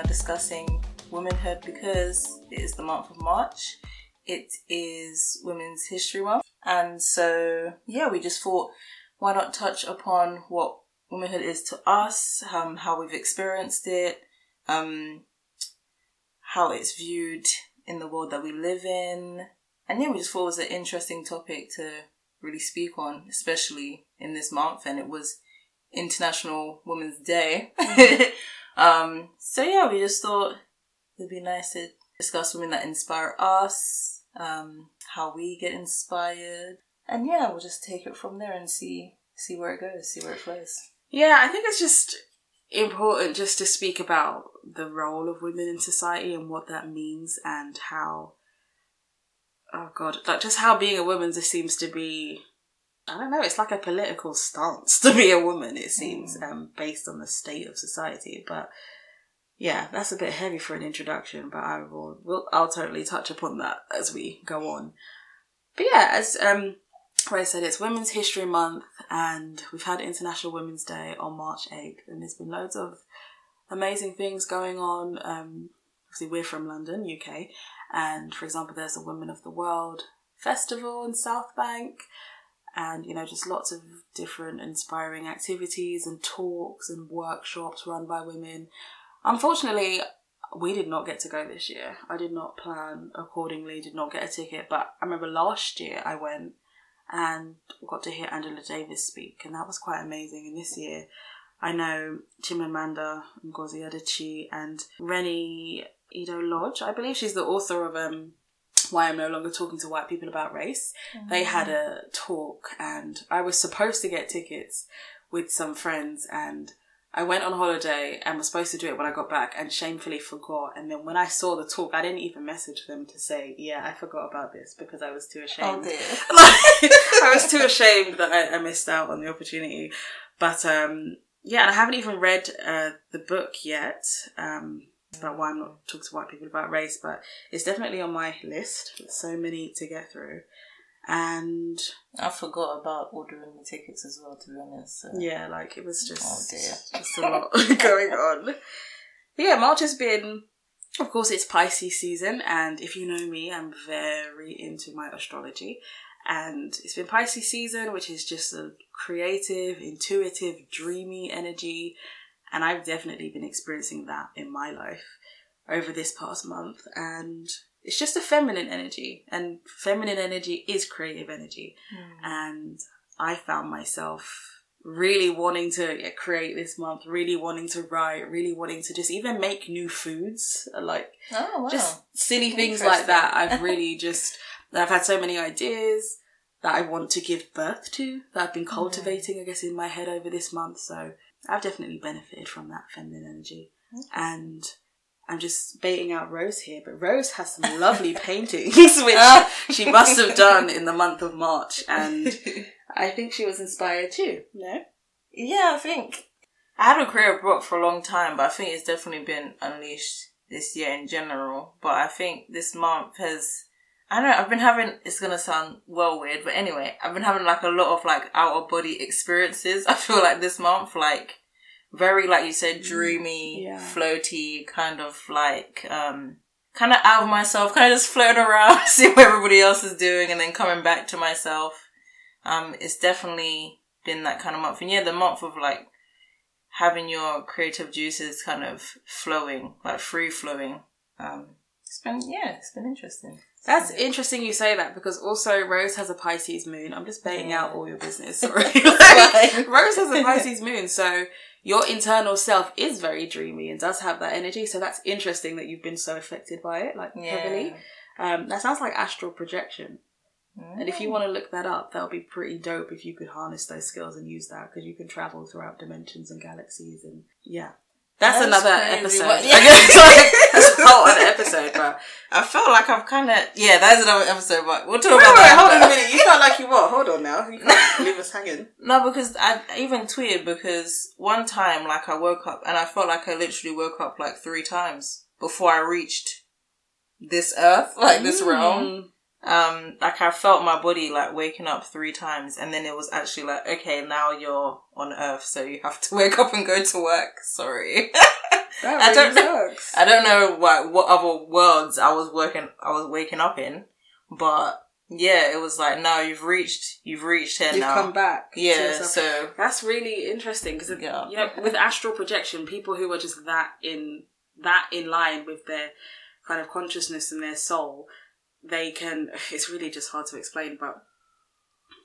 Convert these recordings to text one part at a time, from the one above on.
are discussing womanhood because it is the month of March. It is Women's History Month. And so, yeah, we just thought why not touch upon what womanhood is to us, um, how we've experienced it, um, how it's viewed in the world that we live in. And yeah, we just thought it was an interesting topic to really speak on, especially in this month. And it was International Women's Day. um, so yeah, we just thought it'd be nice to discuss women that inspire us, um, how we get inspired. And yeah, we'll just take it from there and see see where it goes, see where it flows. Yeah, I think it's just important just to speak about the role of women in society and what that means and how oh god like just how being a woman just seems to be i don't know it's like a political stance to be a woman it seems mm. um, based on the state of society but yeah that's a bit heavy for an introduction but i will will i'll totally touch upon that as we go on but yeah as um where I said it's Women's History Month, and we've had International Women's Day on March 8th, and there's been loads of amazing things going on. Um, obviously, we're from London, UK, and for example, there's a Women of the World festival in South Bank, and you know, just lots of different inspiring activities and talks and workshops run by women. Unfortunately, we did not get to go this year. I did not plan accordingly, did not get a ticket, but I remember last year I went and got to hear Angela Davis speak, and that was quite amazing. And this year, I know Chimamanda Ngozi Adichie and Reni Eddo-Lodge. I believe she's the author of um, Why I'm No Longer Talking to White People About Race. Mm-hmm. They had a talk, and I was supposed to get tickets with some friends, and I went on holiday and was supposed to do it when I got back and shamefully forgot. And then when I saw the talk, I didn't even message them to say, yeah, I forgot about this because I was too ashamed. Oh dear. I was too ashamed that I, I, missed out on the opportunity. But, um, yeah, and I haven't even read, uh, the book yet. Um, about why I'm not talking to white people about race, but it's definitely on my list. There's so many to get through and I forgot about ordering the tickets as well. To be honest, so. yeah, like it was just oh just a lot going on. But yeah, March has been, of course, it's Pisces season, and if you know me, I'm very into my astrology. And it's been Pisces season, which is just a creative, intuitive, dreamy energy. And I've definitely been experiencing that in my life over this past month. And it's just a feminine energy and feminine energy is creative energy mm. and i found myself really wanting to create this month really wanting to write really wanting to just even make new foods like oh, wow. just silly things like that i've really just i've had so many ideas that i want to give birth to that i've been cultivating i guess in my head over this month so i've definitely benefited from that feminine energy and I'm just baiting out Rose here, but Rose has some lovely paintings, which ah. she must have done in the month of March, and I think she was inspired too. No? Yeah, I think I had a career block for a long time, but I think it's definitely been unleashed this year in general. But I think this month has. I don't know, I've been having, it's gonna sound well weird, but anyway, I've been having like a lot of like out of body experiences. I feel like this month, like, very like you said, dreamy, yeah. floaty, kind of like um kind of out of myself, kind of just floating around, see what everybody else is doing, and then coming back to myself. Um, it's definitely been that kind of month, and yeah, the month of like having your creative juices kind of flowing, like free flowing. Um, it's been yeah, it's been interesting. That's interesting you say that because also Rose has a Pisces moon. I'm just baiting yeah. out all your business. Sorry. Rose has a Pisces moon, so your internal self is very dreamy and does have that energy. So that's interesting that you've been so affected by it, like yeah. heavily. Um, that sounds like astral projection. Mm. And if you mm. want to look that up, that'll be pretty dope if you could harness those skills and use that because you can travel throughout dimensions and galaxies and yeah. That's, that's another episode. What, yeah. I guess like, that's a whole other episode, but I felt like I've kind of yeah. That's another episode, but we'll talk wait, about wait, that. Hold on a minute. You felt like you what? Hold on now. You can't leave us hanging. No, because I even tweeted because one time, like, I woke up and I felt like I literally woke up like three times before I reached this earth, like this mm. realm. Um, like I felt my body like waking up three times, and then it was actually like, okay, now you're on Earth, so you have to wake up and go to work. Sorry. That I don't really know. sucks. I don't know what what other worlds I was working I was waking up in, but yeah, it was like no, you've reached you've reached here You've now. come back. yeah, so That's really interesting because Yeah. you know with astral projection, people who are just that in that in line with their kind of consciousness and their soul, they can. It's really just hard to explain, but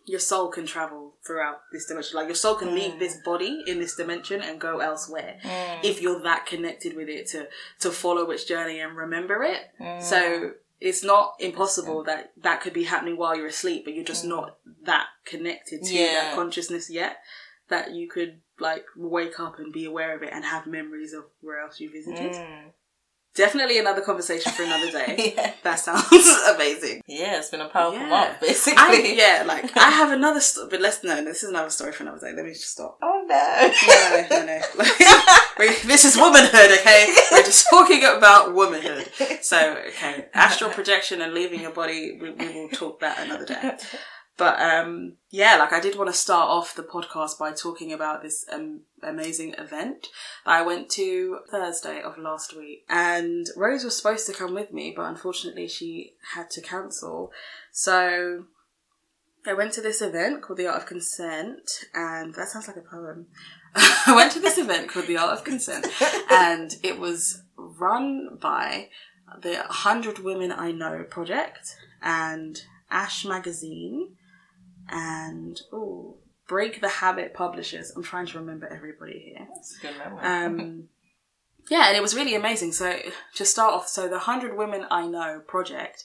your soul can travel throughout this dimension. Like your soul can leave mm. this body in this dimension and go elsewhere mm. if you're that connected with it to to follow its journey and remember it. Mm. So it's not impossible that that could be happening while you're asleep, but you're just not that connected to Yeah. that consciousness yet that you could like wake up and be aware of it and have memories of where else you visited. Definitely another conversation for another day. yeah. That sounds amazing. yeah, it's been a powerful Yeah. month basically. I, yeah, like I have another story, but let's no, this is another story for another day. Let me just stop. Oh no. No, no, no. Like, this is womanhood, okay? We're just talking about womanhood. So, okay, astral projection and leaving your body, we, we will talk that another day. But um, yeah, like I did want to start off the podcast by talking about this um, amazing event that I went to Thursday of last week. And Rose was supposed to come with me, but unfortunately she had to cancel. So I went to this event called The Art of Consent, and that sounds like a poem. I went to this event called The Art of Consent, and it was run by the 100 Women I Know project and Ash Magazine and oh, Break the Habit Publishers. I'm trying to remember everybody here. That's a good memory. Um, yeah, and it was really amazing. So to start off, so the Hundred Women I Know project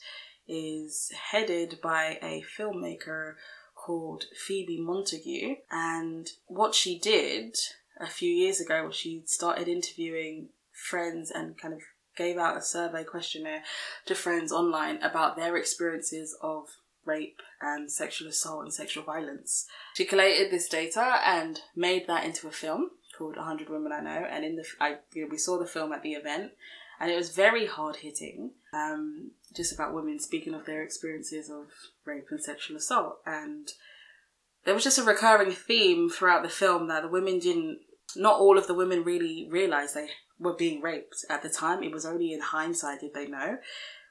is headed by a filmmaker called Phoebe Montague, and what she did a few years ago was she started interviewing friends and kind of gave out a survey questionnaire to friends online about their experiences of rape and sexual assault and sexual violence. She collated this data and made that into a film called 100 Women I Know. And in the, I, you know, we saw the film at the event and it was very hard hitting, um, just about women speaking of their experiences of rape and sexual assault. And there was just a recurring theme throughout the film that the women didn't, not all of the women really realized they were being raped at the time. It was only in hindsight did they know,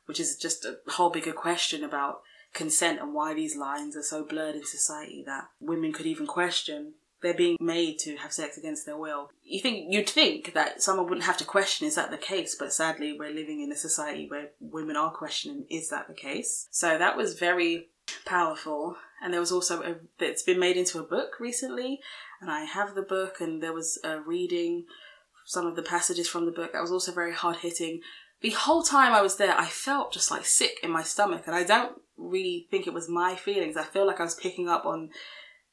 which is just a whole bigger question about consent and why these lines are so blurred in society that women could even question they're being made to have sex against their will. You think you'd think that someone wouldn't have to question is that the case, but sadly we're living in a society where women are questioning is that the case. So that was very powerful. And there was also a, it's been made into a book recently, and I have the book, and there was a reading some of the passages from the book that was also very hard hitting. The whole time I was there, I felt just like sick in my stomach, and I don't really think it was my feelings. I feel like I was picking up on,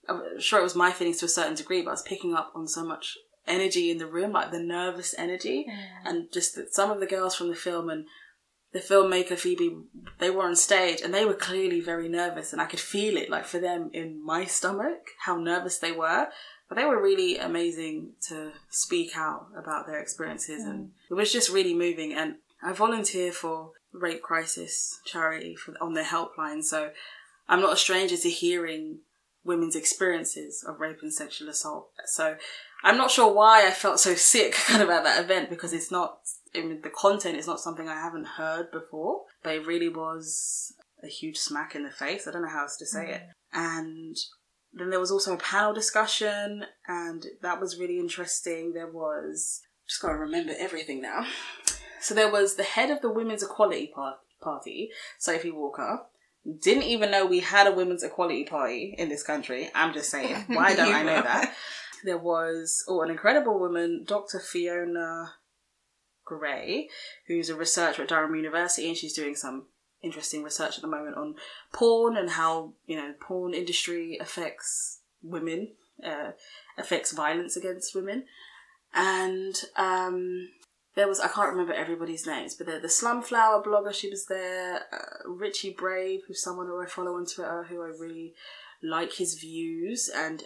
I'm sure it was my feelings to a certain degree, but I was picking up on so much energy in the room, like the nervous energy, mm. and just that some of the girls from the film and the filmmaker Phoebe, they were on stage and they were clearly very nervous, and I could feel it, like for them in my stomach, how nervous they were. But they were really amazing to speak out about their experiences, and mm. it was just really moving. And I volunteer for Rape Crisis charity for, on their helpline, so I'm not a stranger to hearing women's experiences of rape and sexual assault. So I'm not sure why I felt so sick kind of at that event because it's not, I mean, the content is not something I haven't heard before, but it really was a huge smack in the face. I don't know how else to say it. Mm. And then there was also a panel discussion, and that was really interesting. There was, just gotta remember everything now. So there was the head of the Women's Equality Party, Sophie Walker. Didn't even know we had a Women's Equality Party in this country. I'm just saying. Why don't I know that? There was, oh, an incredible woman, Dr. Fiona Gray, who's a researcher at Durham University, and she's doing some interesting research at the moment on porn and how you know porn industry affects women, uh, affects violence against women, and um, there was I can't remember everybody's names, but the the Slumflower blogger she was there, uh, Richie Brave, who's someone who I follow on Twitter, who I really like his views, and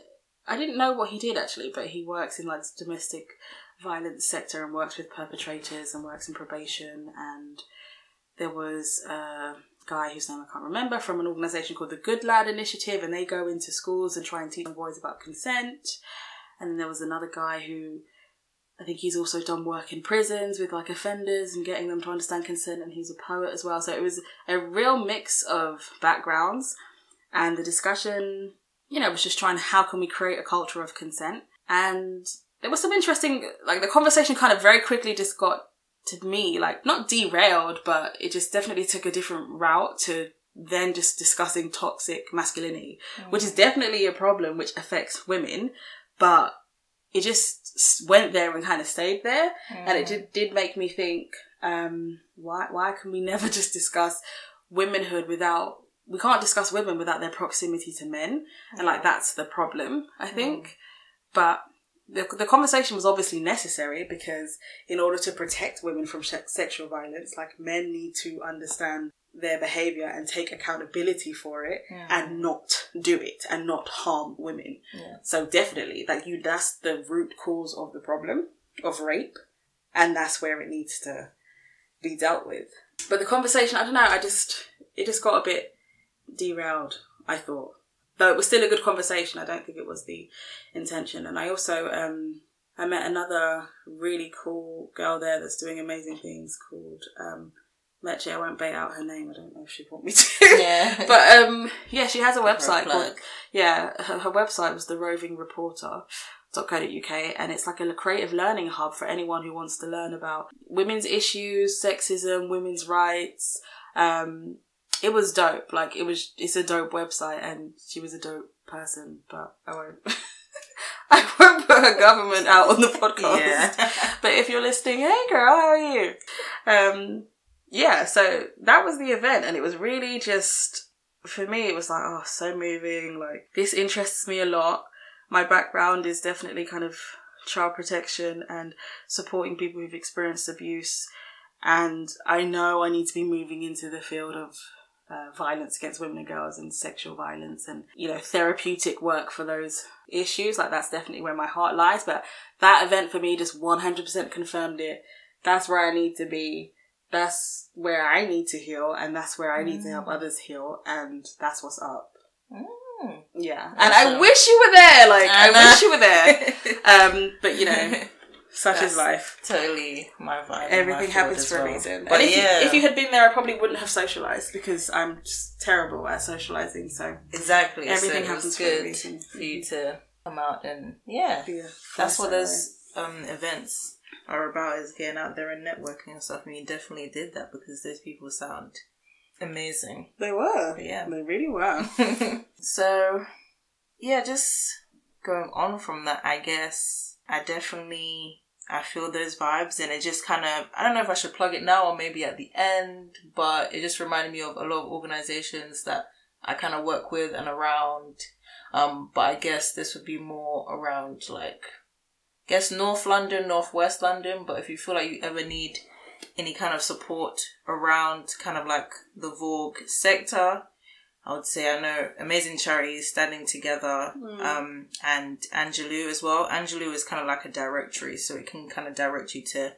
I didn't know what he did actually, but he works in like the domestic violence sector and works with perpetrators and works in probation and there was uh, guy whose name I can't remember from an organization called the Good Lad Initiative, and they go into schools and try and teach boys about consent. And then there was another guy who I think he's also done work in prisons with like offenders and getting them to understand consent, and he's a poet as well. So it was a real mix of backgrounds, and the discussion, you know, was just trying how can we create a culture of consent. And there was some interesting, like the conversation kind of very quickly just got to me, like not derailed, but it just definitely took a different route to then just discussing toxic masculinity, mm. which is definitely a problem which affects women, but it just went there and kind of stayed there. Mm. And it did, did make me think, um, why, why can we never just discuss womanhood without, we can't discuss women without their proximity to men. Mm. And like, that's the problem, I think. Mm. But the, the conversation was obviously necessary because in order to protect women from sexual violence, like men need to understand their behavior and take accountability for it yeah. and not do it and not harm women. Yeah. So definitely, like you, that's the root cause of the problem of rape, and that's where it needs to be dealt with. But the conversation, I don't know, I just it just got a bit derailed. I thought though it was still a good conversation. I don't think it was the intention. And I also um, I met another really cool girl there that's doing amazing things called um, Meche. I won't bait out her name. I don't know if she'd want me to. Yeah. but um, yeah, she has a website called yeah. Her, her website was the Roving Reporter .co.uk and it's like a creative learning hub for anyone who wants to learn about women's issues, sexism, women's rights, um, it was dope. Like it was, it's a dope website, and she was a dope person. But I won't. I won't put her government out on the podcast. Yeah. but if you're listening, hey girl, how are you? Um, yeah. So that was the event, and it was really just for me. It was like, oh, so moving. Like this interests me a lot. My background is definitely kind of child protection and supporting people who've experienced abuse. And I know I need to be moving into the field of uh, violence against women and girls and sexual violence and you know therapeutic work for those issues like that's definitely where my heart lies but that event for me just 100% confirmed it that's where i need to be that's where i need to heal and that's where i need mm. to help mm. others heal and that's what's up mm. yeah and i wish you were there like i, I wish you were there um but you know Such That's is life. Totally my vibe. Everything happens for well. a reason. But if, yeah. you, if you had been there, I probably wouldn't have socialized because I'm just terrible at socializing. So exactly, everything so happens for a reason. For you to come out and yeah, that's what those um, events are about is getting out there and networking and stuff. And you definitely did that because those people sound amazing. They were. But yeah, they really were. so yeah, just going on from that, I guess I definitely I feel those vibes and it just kind of I don't know if I should plug it now or maybe at the end, but it just reminded me of a lot of organizations that I kind of work with and around. Um, but I guess this would be more around like guess North London, Northwest London. But if you feel like you ever need any kind of support around kind of like the VAWG sector, I would say I know amazing charities standing together, mm. um, and Angelou as well. Angelou is kind of like a directory, so it can kind of direct you to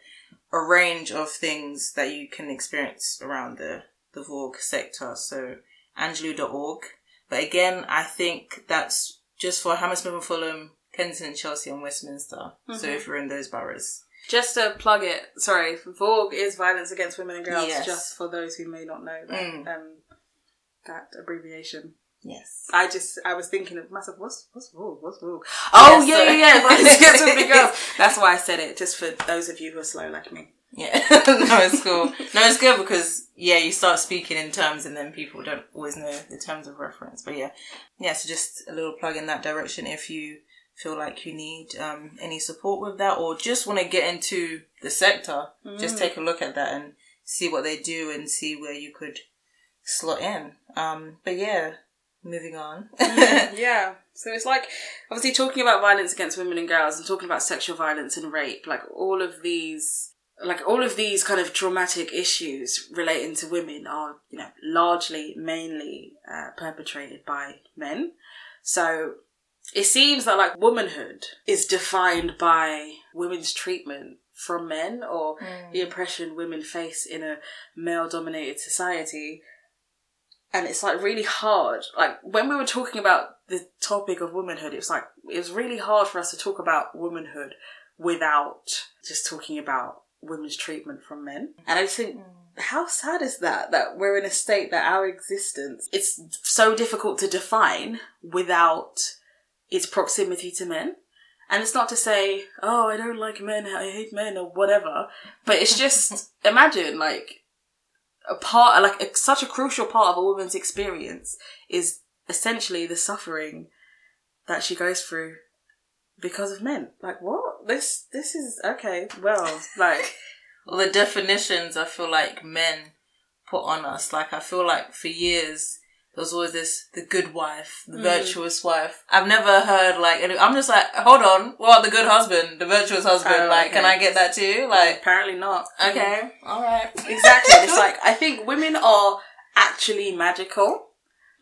a range of things that you can experience around the the VAWG sector. So Angelou.org. But again, I think that's just for Hammersmith and Fulham, Kensington, Chelsea, and Westminster. Mm-hmm. So if you're in those boroughs. Just to plug it, sorry, VAWG is violence against women and girls, yes. just for those who may not know that. Mm. Um, that abbreviation. Yes. I just I was thinking of myself, what's what's VAWG? What's VAWG? Oh yes, yeah, yeah, yeah. Like, girls. That's why I said it, just for those of you who are slow like me. Yeah. no, it's cool. No, it's good because yeah, you start speaking in terms and then people don't always know the terms of reference. But yeah. Yeah, so just a little plug in that direction if you feel like you need um, any support with that or just want to get into the sector, mm. just take a look at that and see what they do and see where you could slot in. Um, but yeah, moving on. Mm, yeah. So it's like obviously talking about violence against women and girls and talking about sexual violence and rape, like all of these like all of these kind of traumatic issues relating to women are, you know, largely mainly uh, perpetrated by men. So it seems that like womanhood is defined by women's treatment from men or mm. the oppression women face in a male dominated society and it's like really hard. Like when we were talking about the topic of womanhood, it was like it was really hard for us to talk about womanhood without just talking about women's treatment from men. And I just think how sad is that that we're in a state that our existence it's so difficult to define without its proximity to men. And it's not to say, oh, I don't like men, I hate men, or whatever. But it's just imagine like a part, like a, such a crucial part of a woman's experience is essentially the suffering that she goes through because of men. Like what? This this is okay. Well, like Well, the definitions I feel like men put on us. Like I feel like for years there was always this the good wife, the virtuous wife. I've never heard like any- I'm just like, hold on, what the good husband, the virtuous husband? Oh, like, can. I get that too? Like, apparently not. okay, all right, exactly. It's like I think women are actually magical.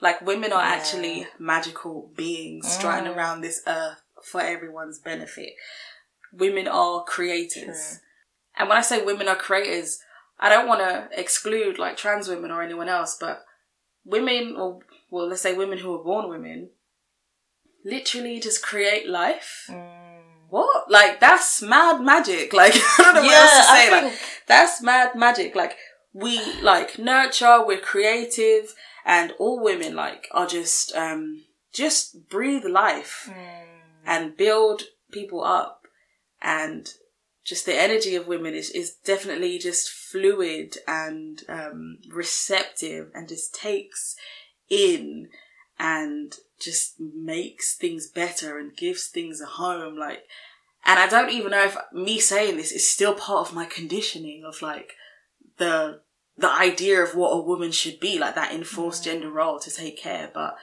Like women are Yeah. actually magical beings strutting Mm. around this earth for everyone's benefit. Women are creators. True. And when I say women are creators, I don't want to exclude like trans women or anyone else, but women, or well, let's say women who are born women, literally just create life. Mm. What? Like that's mad magic. Like I don't know what else to say. Like that's mad magic. Like we like nurture, we're creative, and all women like are just um just breathe life Mm. and build people up and just the energy of women is, is definitely just fluid and um, receptive and just takes in and just makes things better and gives things a home like and i don't even know if me saying this is still part of my conditioning of like the the idea of what a woman should be like that enforced gender role to take care but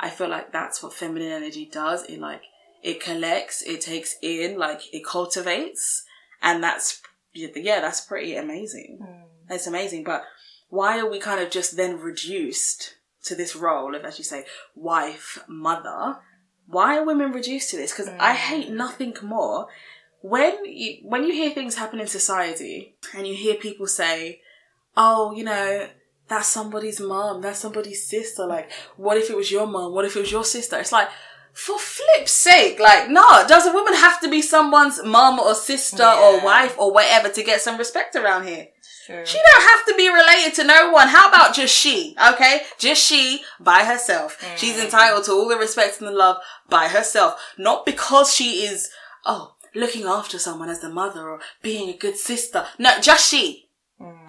i feel like that's what feminine energy does. It like it collects, it takes in, like it cultivates, and that's yeah, that's pretty amazing. Hmm. It's amazing, but why are we kind of just then reduced to this role of, as you say, wife, mother? Why are women reduced to this? Because I hmm. hate nothing more when you when you hear things happen in society and you hear people say, "Oh, you know." That's somebody's mom. That's somebody's sister. Like, what if it was your mom? What if it was your sister? It's like, for flip's sake, like, no, does a woman have to be someone's mum or sister or wife or whatever to get some respect around here? True. She don't have to be related to no one. How about just she? Okay? Just she by herself. She's entitled to all the respect and the love by herself. Not because she is, oh, looking after someone as the mother or being a good sister. No, just she.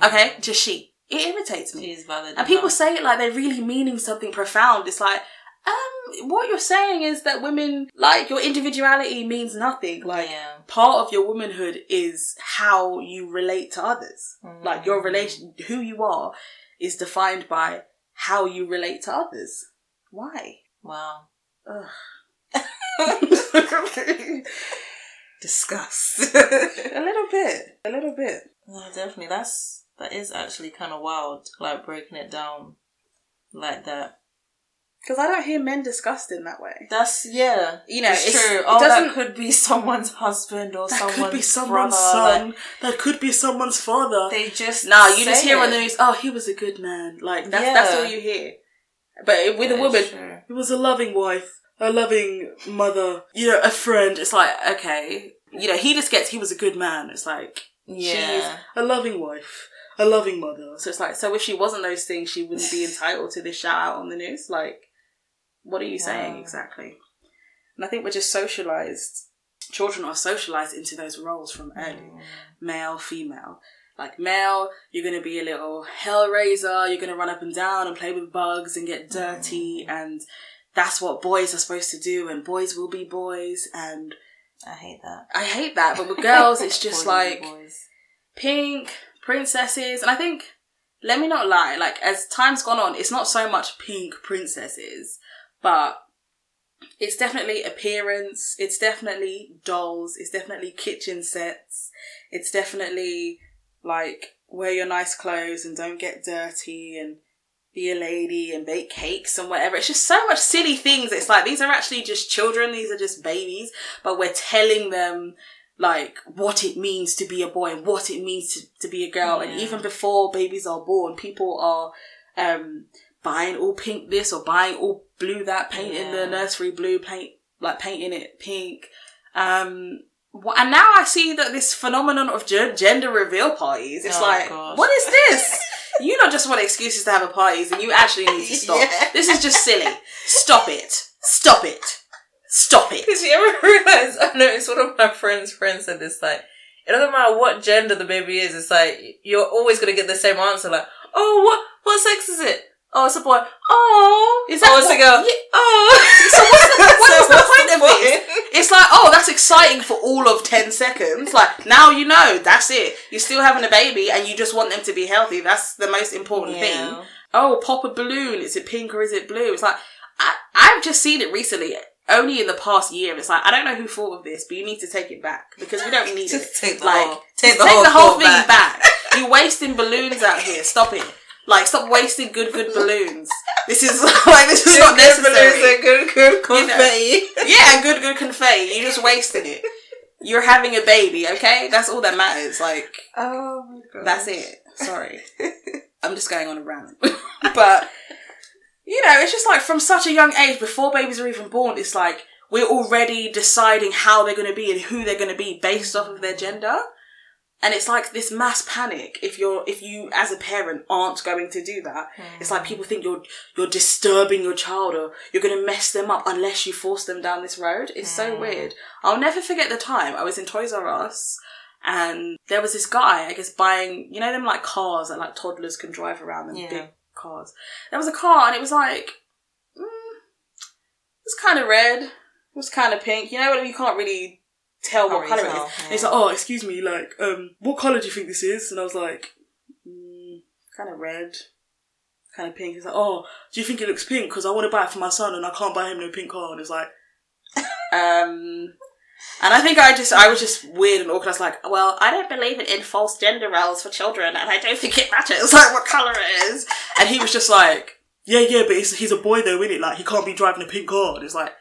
Okay? Just she. It irritates me. And people say it like they're really meaning something profound. It's like, um, what you're saying is that women, like, your individuality means nothing. Like, Yeah. part of your womanhood is how you relate to others. Like, your relation, who you are, is defined by how you relate to others. Why? Wow. Disgust. a little bit. A little bit. No, definitely. That's that is actually kind of wild. Like breaking it down like that. Because I don't hear men discussed in that way. That's yeah. You know, it's, it's- true. it Oh, that doesn't- could be someone's husband or That someone's could be someone's brother. son. that could be someone's father. They just No, you just hear on the news, oh, he was a good man. Like, that's, Yeah. that's all you hear. But with a woman, true. he was a loving wife, a loving mother, you know, a friend. It's like, okay. You know, he just gets, he was a good man. It's like, she's Yeah. a loving wife, a loving mother. So it's like, so if she wasn't those things, she wouldn't be entitled to this shout out on the news. Like, what are you saying exactly? And I think we're just socialized. Children are socialized into those roles from early mm. male, female. Like male, you're gonna be a little hellraiser, you're gonna run up and down and play with bugs and get dirty, mm. and that's what boys are supposed to do, and boys will be boys, and I hate that. I hate that. But with girls, it's just like boys. pink, princesses, and I think, let me not lie, like as time's gone on, it's not so much pink princesses, but it's definitely appearance, it's definitely dolls, it's definitely kitchen sets, it's definitely like wear your nice clothes and don't get dirty and be a lady and bake cakes and whatever. It's just so much silly things. It's like these are actually just children, these are just babies, but we're telling them like what it means to be a boy and what it means to, to be a girl. And even before babies are born, people are um buying all pink this or buying all blue that, painting the nursery blue, paint like painting it pink. Um, and now I see that this phenomenon of gender reveal parties. It's Oh, like, gosh. what is this? you not just want excuses to have a parties, and you actually need to stop. Yeah. This is just silly. Stop it. Stop it. Stop it. Because you ever realize, I noticed one of my friends' friends said this, like, it doesn't matter what gender the baby is, it's like, you're always going to get the same answer, like, oh, what, what sex is it? Oh, it's a boy. Oh, Is that oh, it's what- a girl. Yeah. Oh. So what's the, what So is the what's point of this? It's like, oh, that's exciting for all of 10 seconds. Like, now you know, that's it. You're still having a baby and you just want them to be healthy. That's the most important Yeah. thing. Oh, pop a balloon. Is it pink or is it blue? It's like, I, I've just seen it recently, only in the past year. It's like, I don't know who thought of this, but you need to take it back because we don't need it. Take the like, whole- take the take whole the whole thing back. back. You're wasting balloons out here. Stop it. Like, stop wasting good, good balloons. This is like this is not necessary. Good, good You know. confetti. Yeah, good, good confetti. You just wasted it. You're having a baby, okay? That's all that matters. Like, Oh my god. that's it. Sorry. I'm just going on a rant. but, you know, it's just like from such a young age, before babies are even born, it's like we're already deciding how they're going to be and who they're going to be based off of their gender. And it's like this mass panic if you're, if you as a parent aren't going to do that. It's like people think you're, you're disturbing your child or you're going to mess them up unless you force them down this road. It's so weird. I'll never forget the time I was in Toys R Us and there was this guy, I guess, buying, you know, them like cars that like toddlers can drive around, them Yeah. big cars. There was a car and it was like, mm, it was kind of red, it was kind of pink. You know what? You can't really tell what color really it is. tell, And he's like, oh, excuse me, like, um, what color do you think this is? And I was like, mm, kind of red, kind of pink. He's like, oh, do you think it looks pink? Because I want to buy it for my son and I can't buy him no pink car. And it's like, um, and I think I just, I was just weird and awkward. I was like, well, I don't believe in false gender roles for children and I don't think it matters, like, what colour it is. And he was just like, yeah, yeah, but he's, he's a boy though, innit? Like, he can't be driving a pink car. And it's like,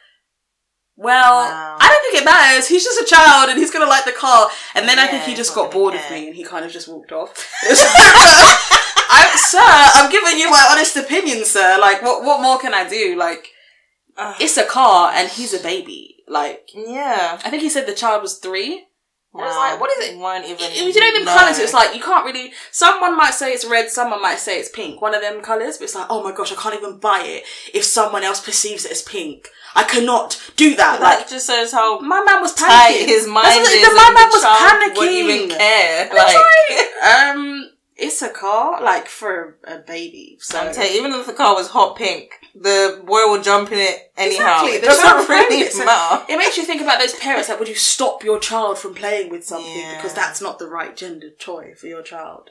well, Wow. I don't think it matters. He's just a child and he's gonna like the car. And then I think he just got bored of me and he kind of just walked off. I, sir, I'm giving you my honest opinion, sir. Like, what what more can I do? Like, Ugh. it's a car and he's a baby. Like, yeah. I think he said the child was three. I was like, what is it? Won't even. You know them colours. It's like you can't really. Someone might say it's red. Someone might say it's pink. One of them colours, but it's like, oh my gosh, I can't even buy it if someone else perceives it as pink. I cannot do that. that Like just shows how my man was panicking. his mind That's is. the- my man was panicking. Wouldn't even care. Like, like, um, it's a car, like for a baby. So I'm telling you, even if the car was hot pink, the boy will jump in it anyhow. Exactly, It doesn't really it. Matter. It makes you think about those parents. Like, would you stop your child from playing with something Yeah. because that's not the right gender toy for your child?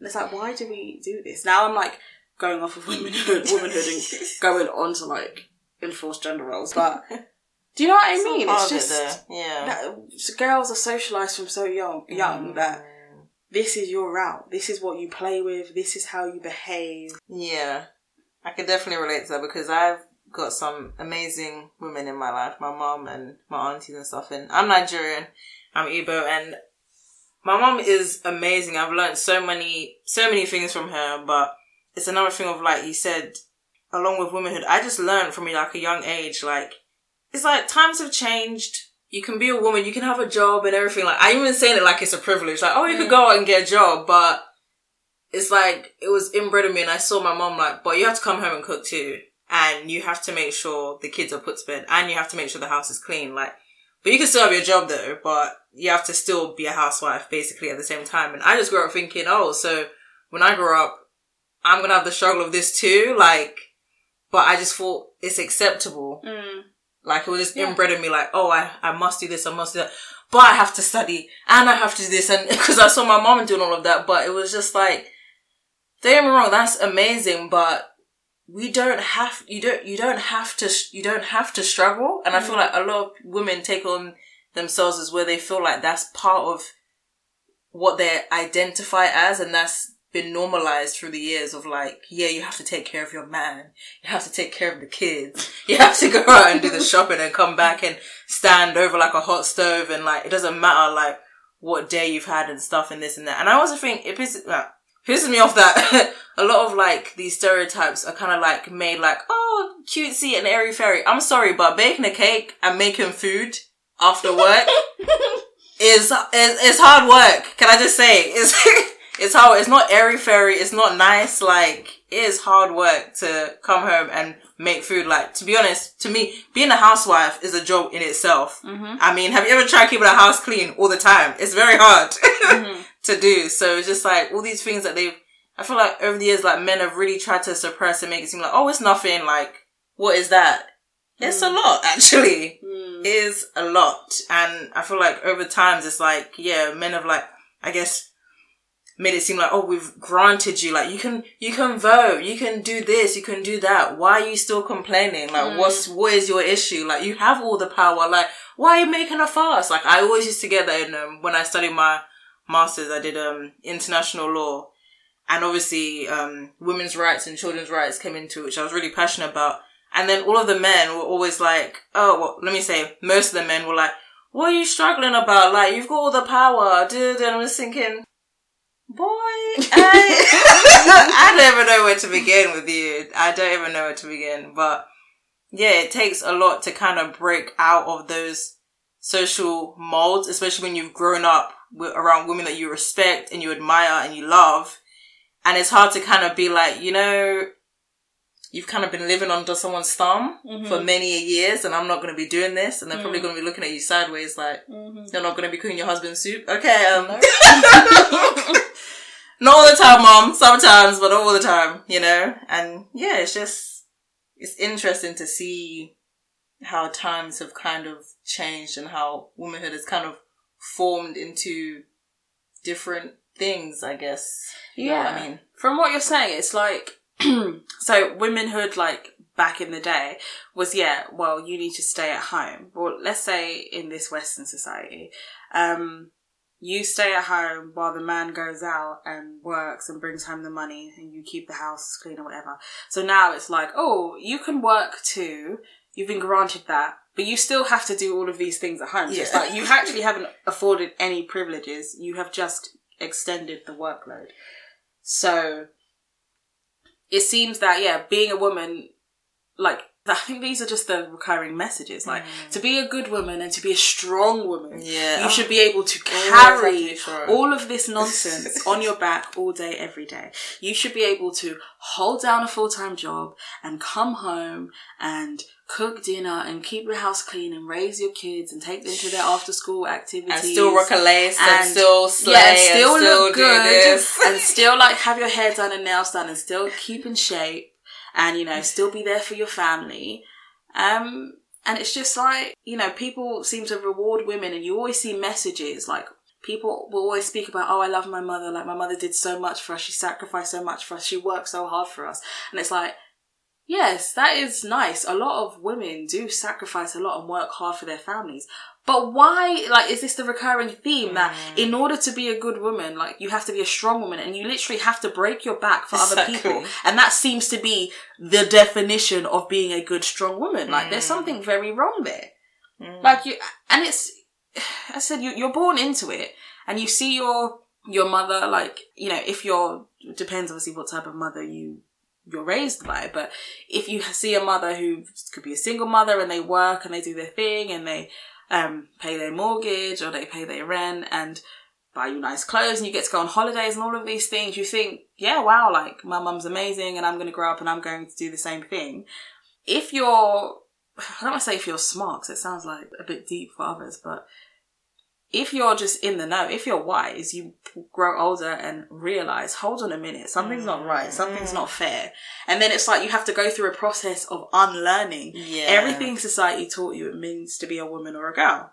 And it's like, why do we do this? Now I'm like going off of womanhood, womanhood, and going on to like enforced gender roles. But do you know what I mean? Part It's of it, just yeah. that, girls are socialized from so young, young mm. that this is your route. This is what you play with. This is how you behave. Yeah, I can definitely relate to that because I've got some amazing women in my life, my mom and my aunties and stuff. And I'm Nigerian, I'm Igbo, and my mom is amazing. I've learned so many, so many things from her. But it's another thing of like you said, along with womanhood, I just learned from like a young age. Like it's like times have changed. You can be a woman, you can have a job and everything. Like I'm even saying it like it's a privilege. Like oh, you could go out and get a job, but it's like it was inbred in me and I saw my mom like, but you have to come home and cook too. And you have to make sure the kids are put to bed and you have to make sure the house is clean. Like, but you can still have your job though, but you have to still be a housewife basically at the same time. And I just grew up thinking, oh, so when I grow up, I'm gonna have the struggle of this too. Like, but I just thought it's acceptable. Mm. Like it was just Yeah. inbred in me, like, oh, I, I must do this, I must do that. But I have to study and I have to do this, and because I saw my mom doing all of that, but it was just like, don't get me wrong, that's amazing, but we don't have, you don't, you don't have to, you don't have to struggle. And I feel mm. like a lot of women take on themselves as where they feel like that's part of what they identify as, and that's been normalized through the years of like, yeah, you have to take care of your man, you have to take care of the kids, you have to go out and do the shopping and come back and stand over like a hot stove, and like it doesn't matter like what day you've had and stuff and this and that. And I also think it pisses, uh, pisses me off that a lot of like these stereotypes are kind of like made like oh cutesy and airy fairy. I'm sorry, but baking a cake and making food after work is, is is hard work. Can I just say it's it's hard. It's not airy fairy. It's not nice. Like it is hard work to come home and make food. Like to be honest, to me, being a housewife is a job in itself. Mm-hmm. I mean, have you ever tried keeping a house clean all the time? It's very hard Mm-hmm. to do. So it's just like all these things that they've. I feel like over the years, like men have really tried to suppress and make it seem like, oh, it's nothing. Like, what is that? It's a lot, actually. Mm. It is a lot, and I feel like over times, it's like, yeah, men have like, I guess, made it seem like, oh, we've granted you, like, you can, you can vote, you can do this, you can do that. Why are you still complaining? Like, what's, what is your issue? Like, you have all the power. Like, why are you making a fuss? Like, I always used to get that in, um, when I studied my masters, I did, um, international law. And obviously, um, women's rights and children's rights came into it, which I was really passionate about. And then all of the men were always like, oh, well, let me say, most of the men were like, what are you struggling about? Like, you've got all the power, dude. And I'm just thinking, boy, I, I don't even know where to begin with you. I don't even know where to begin. But yeah, it takes a lot to kind of break out of those social molds, especially when you've grown up with, around women that you respect and you admire and you love. And it's hard to kind of be like, you know, you've kind of been living under someone's thumb for mm-hmm. many years and I'm not going to be doing this. And they're probably mm. going to be looking at you sideways like, mm-hmm. you're not going to be cooking your husband's soup. Okay. Um, not all the time, mom. Sometimes, but all the time, you know? And yeah, it's just, it's interesting to see how times have kind of changed and how womanhood has kind of formed into different things, I guess. You know what Yeah. I mean? From what you're saying, it's like so womanhood like back in the day was yeah, well, you need to stay at home. Well, let's say in this Western society, um, you stay at home while the man goes out and works and brings home the money and you keep the house clean or whatever. So now it's like, oh, you can work too. You've been granted that, but you still have to do all of these things at home. So it's like you actually haven't afforded any privileges. You have just extended the workload. So it seems that yeah, being a woman, like I think these are just the recurring messages. Like mm. to be a good woman and to be a strong woman, Yeah. you should be able to oh, to carry strong. all of this nonsense on your back all day, every day. You should be able to hold down a full time job and come home and cook dinner and keep your house clean and raise your kids and take them to their after school activities and still rock a lace and, and- still slay yeah, and still, and still look good and still like have your hair done and nails done and still keep in shape and you know still be there for your family. Um and it's just like you know people seem to reward women and you always see messages like people will always speak about oh i love my mother like my mother did so much for us she sacrificed so much for us she worked so hard for us. And it's like yes that is nice. A lot of women do sacrifice a lot and work hard for their families but why like is this the recurring theme that Mm. in order to be a good woman like you have to be a strong woman and you literally have to break your back for other people? And that seems to be the definition of being a good strong woman. Like there's Mm. something very wrong there. Like you and it's i said you, you're born into it and you see your your mother like you know if you're depends obviously what type of mother you you're raised by but if you see a mother who could be a single mother and they work and they do their thing and they um pay their mortgage or they pay their rent and buy you nice clothes and you get to go on holidays and all of these things you think yeah wow like my mum's amazing and i'm going to grow up and i'm going to do the same thing. If you're I don't want to say if you're smart, 'cause it sounds like a bit deep for others, but if you're just in the know, if you're wise, you grow older and realize, hold on a minute, something's not right, mm. something's not fair. And then it's like you have to go through a process of unlearning Yeah. everything society taught you it means to be a woman or a girl.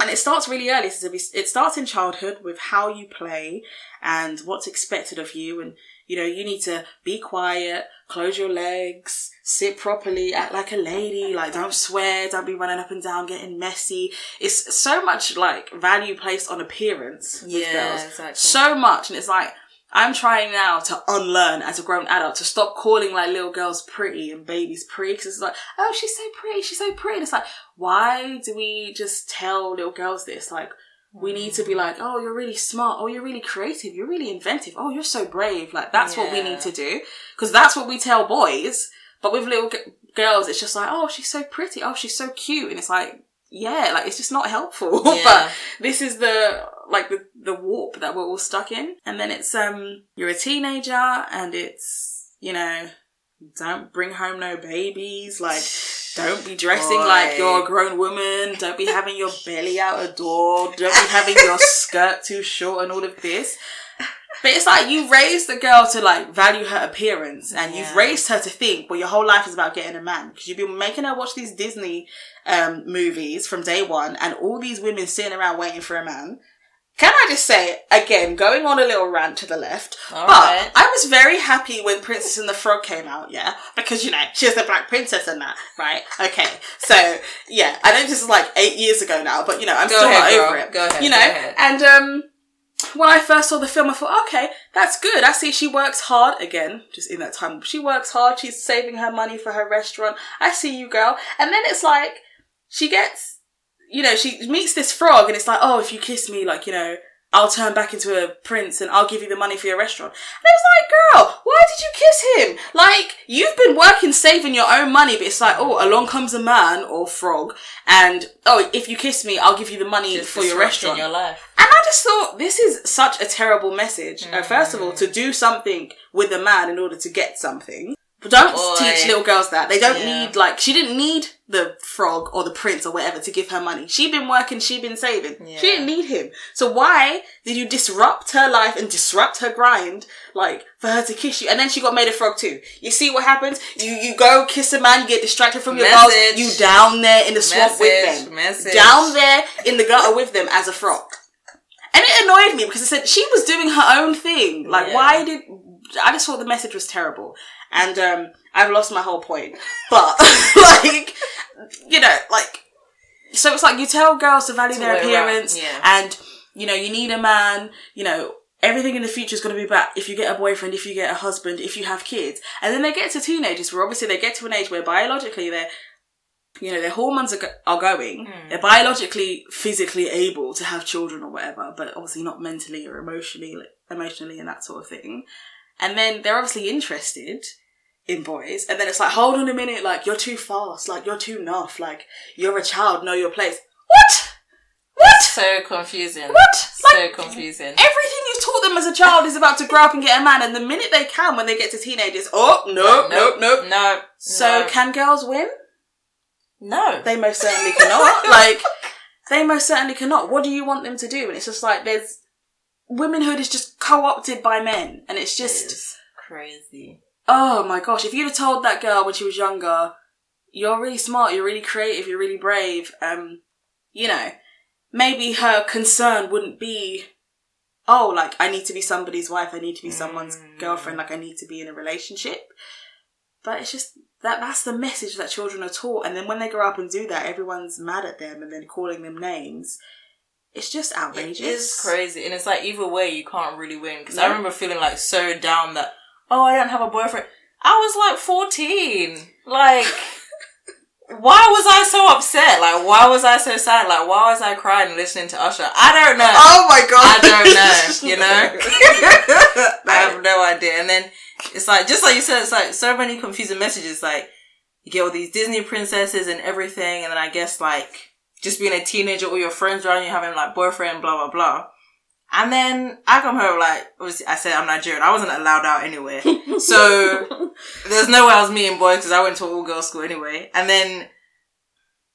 And it starts really early. So it starts in childhood with how you play and what's expected of you. And, you know, you need to be quiet, close your legs, sit properly, act like a lady, like don't swear, don't be running up and down, getting messy. It's so much like value placed on appearance with Yeah, girls. exactly. So much. And it's like, I'm trying now to unlearn as a grown adult to stop calling like little girls pretty and babies pretty because it's like, oh, she's so pretty, she's so pretty. And it's like, why do we just tell little girls this? Like, We need to be like, oh, you're really smart. Oh, you're really creative. You're really inventive. Oh, you're so brave. Like, that's what we need to do. Because that's what we tell boys. But with little g- girls, it's just like, oh, she's so pretty. Oh, she's so cute. And it's like, yeah, like, it's just not helpful. Yeah. but this is the, like, the, the warp that we're all stuck in. And then it's, um, you're a teenager and it's, you know, don't bring home no babies. Like, don't be dressing Boy. like you're a grown woman. Don't be having your belly out a door. Don't be having your skirt too short and all of this. But it's like you raised the girl to like value her appearance and you've raised her to think, well, your whole life is about getting a man because you've been making her watch these Disney um, movies from day one and all these women sitting around waiting for a man. Can I just say, again, going on a little rant to the left, All but right. I was very happy when Princess and the Frog came out, yeah? Because, you know, she was the Black Princess and that, right? Okay. So, yeah, I know this is like eight years ago now, but, you know, I'm Go still ahead, not girl. over it. Go ahead, You know? ahead. And, um, when I first saw the film, I thought, okay, that's good. I see she works hard again, just in that time. She works hard. She's saving her money for her restaurant. I see you, girl. And then it's like, she gets, you know, she meets this frog and it's like, oh, if you kiss me, like, you know, I'll turn back into a prince and I'll give you the money for your restaurant. And I was like, girl, why did you kiss him? Like, you've been working saving your own money, but it's like, oh, along comes a man or frog and, oh, if you kiss me, I'll give you the money Just for your restaurant. your life. And I just thought this is such a terrible message. Uh, first of all, to do something with a man in order to get something. Don't Boy. teach little girls that. They don't Yeah. need, like, she didn't need the frog or the prince or whatever to give her money. She'd been working, she'd been saving. Yeah. She didn't need him. So why did you disrupt her life and disrupt her grind, like, for her to kiss you? And then she got made a frog too. You see what happens? You, you go kiss a man, you get distracted from your goals, you down there in the swamp with them. message. Down there in the gutter with them as a frog. And it annoyed me because I said she was doing her own thing. Like, Yeah. why did I just thought the message was terrible, and um, I've lost my whole point. But like, you know, like, so it's like you tell girls to value their appearance, yeah. and you know, you need a man. You know, everything in the future is going to be about if you get a boyfriend, if you get a husband, if you have kids, and then they get to teenagers where obviously they get to an age where biologically they're you know, their hormones are, go- are going. Hmm. They're biologically, physically able to have children or whatever, but obviously not mentally or emotionally, emotionally and that sort of thing. And then they're obviously interested in boys. And then it's like, hold on a minute, like, you're too fast, like, you're too nuff, like, you're a child, know your place. What? What? So confusing. What? So Like, confusing. Everything you've taught them as a child is about to grow up and get a man, and the minute they can, when they get to teenagers, oh, no nope, nope. No. no So no. can girls win? no. They most certainly cannot. like, they most certainly cannot. What do you want them to do? And it's just like, there's, womanhood is just co-opted by men. And it's just, It's crazy. Oh my gosh, if you'd have told that girl when she was younger, you're really smart, you're really creative, you're really brave, um, you know, maybe her concern wouldn't be, oh, like, I need to be somebody's wife, I need to be someone's Mm. girlfriend, like, I need to be in a relationship. But it's just that that's the message that children are taught, and then when they grow up and do that, everyone's mad at them and then calling them names. It's just outrageous. It is crazy. And it's like, either way, you can't really win. Because No. I remember feeling like so down that, oh, I don't have a boyfriend. I was like 14. Like, why was I so upset? Like, why was I so sad? Like, why was I crying listening to Usher? I don't know. Oh my god! I don't know, you know? I have no idea. And then it's like, just like you said, it's like so many confusing messages. Like, you get all these Disney princesses and everything, and then I guess like just being a teenager, all your friends around you having like boyfriend, blah blah blah. And then I come home like, obviously I said I'm Nigerian. I wasn't allowed out anywhere, so there's no way I was meeting boys because I went to all girls school anyway. And then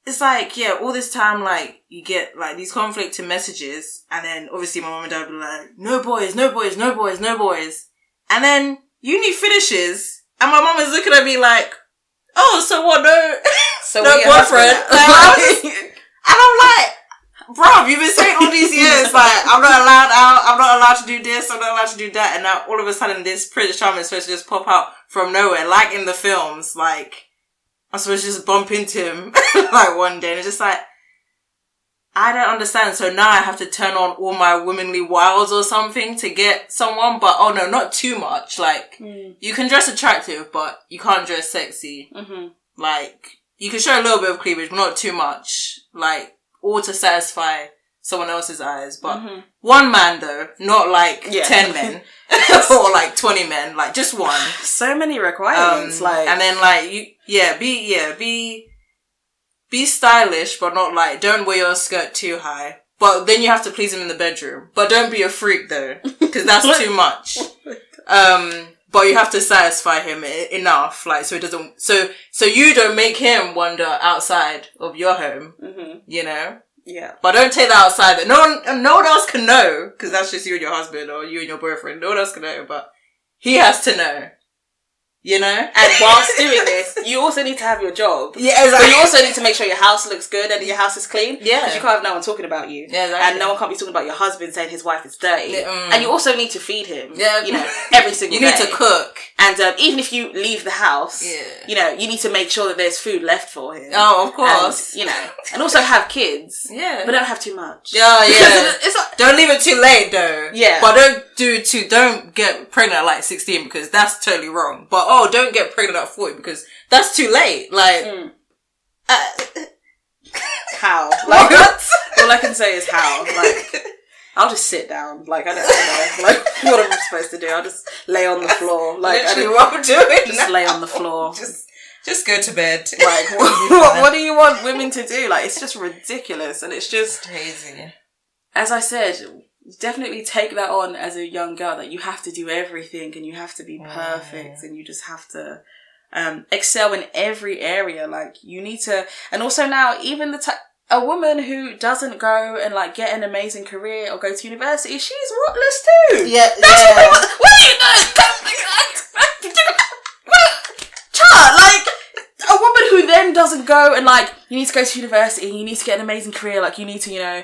it's like, yeah, all this time, like, you get, like, these conflicting messages, and then, obviously, my mom and dad be like, no boys, no boys, no boys, no boys. And then, uni finishes, and my mom is looking at me like, oh, so what, no, So no boyfriend? Like. I was just- and I'm like, bruv, you've been saying all these years, like, I'm not allowed out, I'm not allowed to do this, I'm not allowed to do that, and now all of a sudden this Prince Charming is supposed to just pop out from nowhere, like in the films, like, I'm supposed to just bump into him, like, one day, and it's just like, I don't understand, so now I have to turn on all my womanly wiles or something to get someone, but oh no, not too much, like, Mm. you can dress attractive, but you can't dress sexy. Mhm. Like, you can show a little bit of cleavage, but not too much. Like, all to satisfy someone else's eyes. But Mhm. one man though, not like Yeah. ten men or like twenty men, like just one. So many Um, requirements. like, and then like you, yeah, be yeah, be be stylish, but not like don't wear your skirt too high. But then you have to please him in the bedroom. But don't be a freak though, because that's too much. Um, but you have to satisfy him enough, like so it doesn't. So so you don't make him wander outside of your home, Mhm. you know. yeah. But don't take that outside. That no one, no one else can know because that's just you and your husband or you and your boyfriend. No one else can know, but he has to know. You know. And whilst doing this, you also need to have your job. yeah, But you also need to make sure your house looks good and your house is clean. Yeah. Because you can't have no one talking about you. Yeah, exactly. And no one can't be talking about your husband saying his wife is dirty. Yeah, mm. And you also need to feed him. Yeah. You know, every single day. you need to cook. And um, even if you leave the house, Yeah. you know, you need to make sure that there's food left for him. Oh, of course. And, you know, and also have kids. yeah. But don't have too much. yeah, yeah. it- it's like, Don't leave it too late though. Yeah. But don't do too. Don't get pregnant at like sixteen because that's totally wrong. But oh, don't get pregnant at forty because that's too late. Like. Mm. Uh, how? Like, what? all I can say is how. Like, I'll just sit down. Like, I don't know. Like, what am I supposed to do? I'll just lay on the floor. Like, I Literally don't, what I'm doing. just lay on the floor. Just, just go to bed. Like, what, what, what do you want women to do? Like, it's just ridiculous. And it's just, Crazy. as I said, definitely take that on as a young girl that you have to do everything and you have to be perfect and you just have to um, excel in every area. Like, you need to, and also now, even the a woman who doesn't go and like get an amazing career or go to university, she's whatless too. Yeah, That's what want. What do you know? Child, like a woman who then doesn't go and like you need to go to university, you need to get an amazing career, like you need to, you know,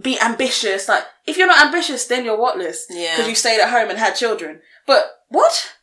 be ambitious. Like if you're not ambitious, then you're whatless. Yeah. Because you stayed at home and had children. But what?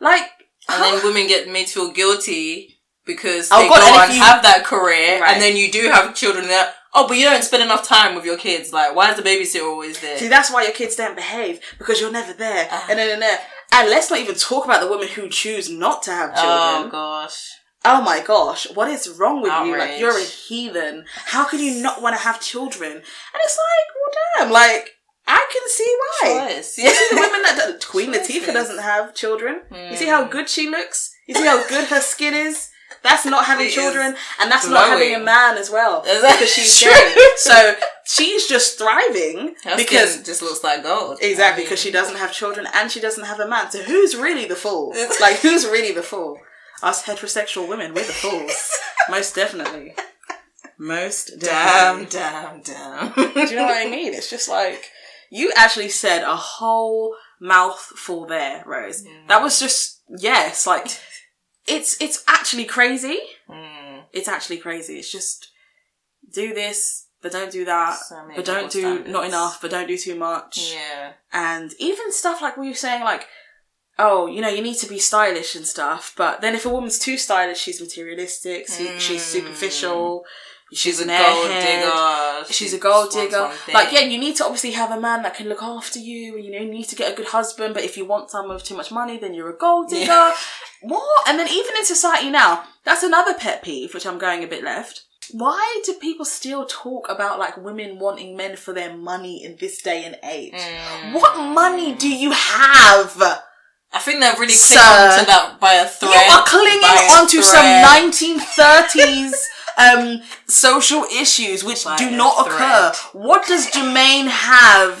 Like And then women get made to feel guilty because Oh, they God, go and you- have that career, Right. and then you do have children that. Oh, but you don't spend enough time with your kids. Like, why is the babysitter always there? See, that's why your kids don't behave because you're never there. Ah. And then and there. And let's not even talk about the women who choose not to have children. oh gosh. Oh my gosh, what is wrong with you? Like you're a heathen. How can you not want to have children? And it's like, well, damn, like I can see why. Choice. You see the women that that- Queen Choices. Latifah doesn't have children. You see Hmm. how good she looks. You see how good her skin is. That's not having children, and that's not having a man as well Exactly. because she's True. gay. So she's just thriving Her because just looks like gold. Exactly, I mean, because she doesn't have children and she doesn't have a man. So who's really the fool? like, who's really the fool? Us heterosexual women, we're the fools. Most definitely. Most Damn, definitely. damn, damn. Do you know what I mean? It's just like, you actually said a whole mouthful there, Rose. That was just, yes, like, it's, it's actually crazy. Mm. It's actually crazy. It's just, do this, but don't do that. So but don't do, not enough, but don't do too much Yeah. and even stuff like we were saying like oh you know you need to be stylish and stuff but then if a woman's too stylish she's materialistic she, she's superficial she's, She's a gold digger. she's She a gold digger like yeah you need to obviously have a man that can look after you and you know you need to get a good husband but if you want someone with too much money then you're a gold digger Yeah. what and then even in society now that's another pet peeve which i'm going a bit left why do people still talk about like women wanting men for their money in this day and age? Mm. What money do you have? I think they're really Sir. clinging to that by a thread. you are clinging onto thread. some 1930s um, social issues which By do not occur. What does Jermaine have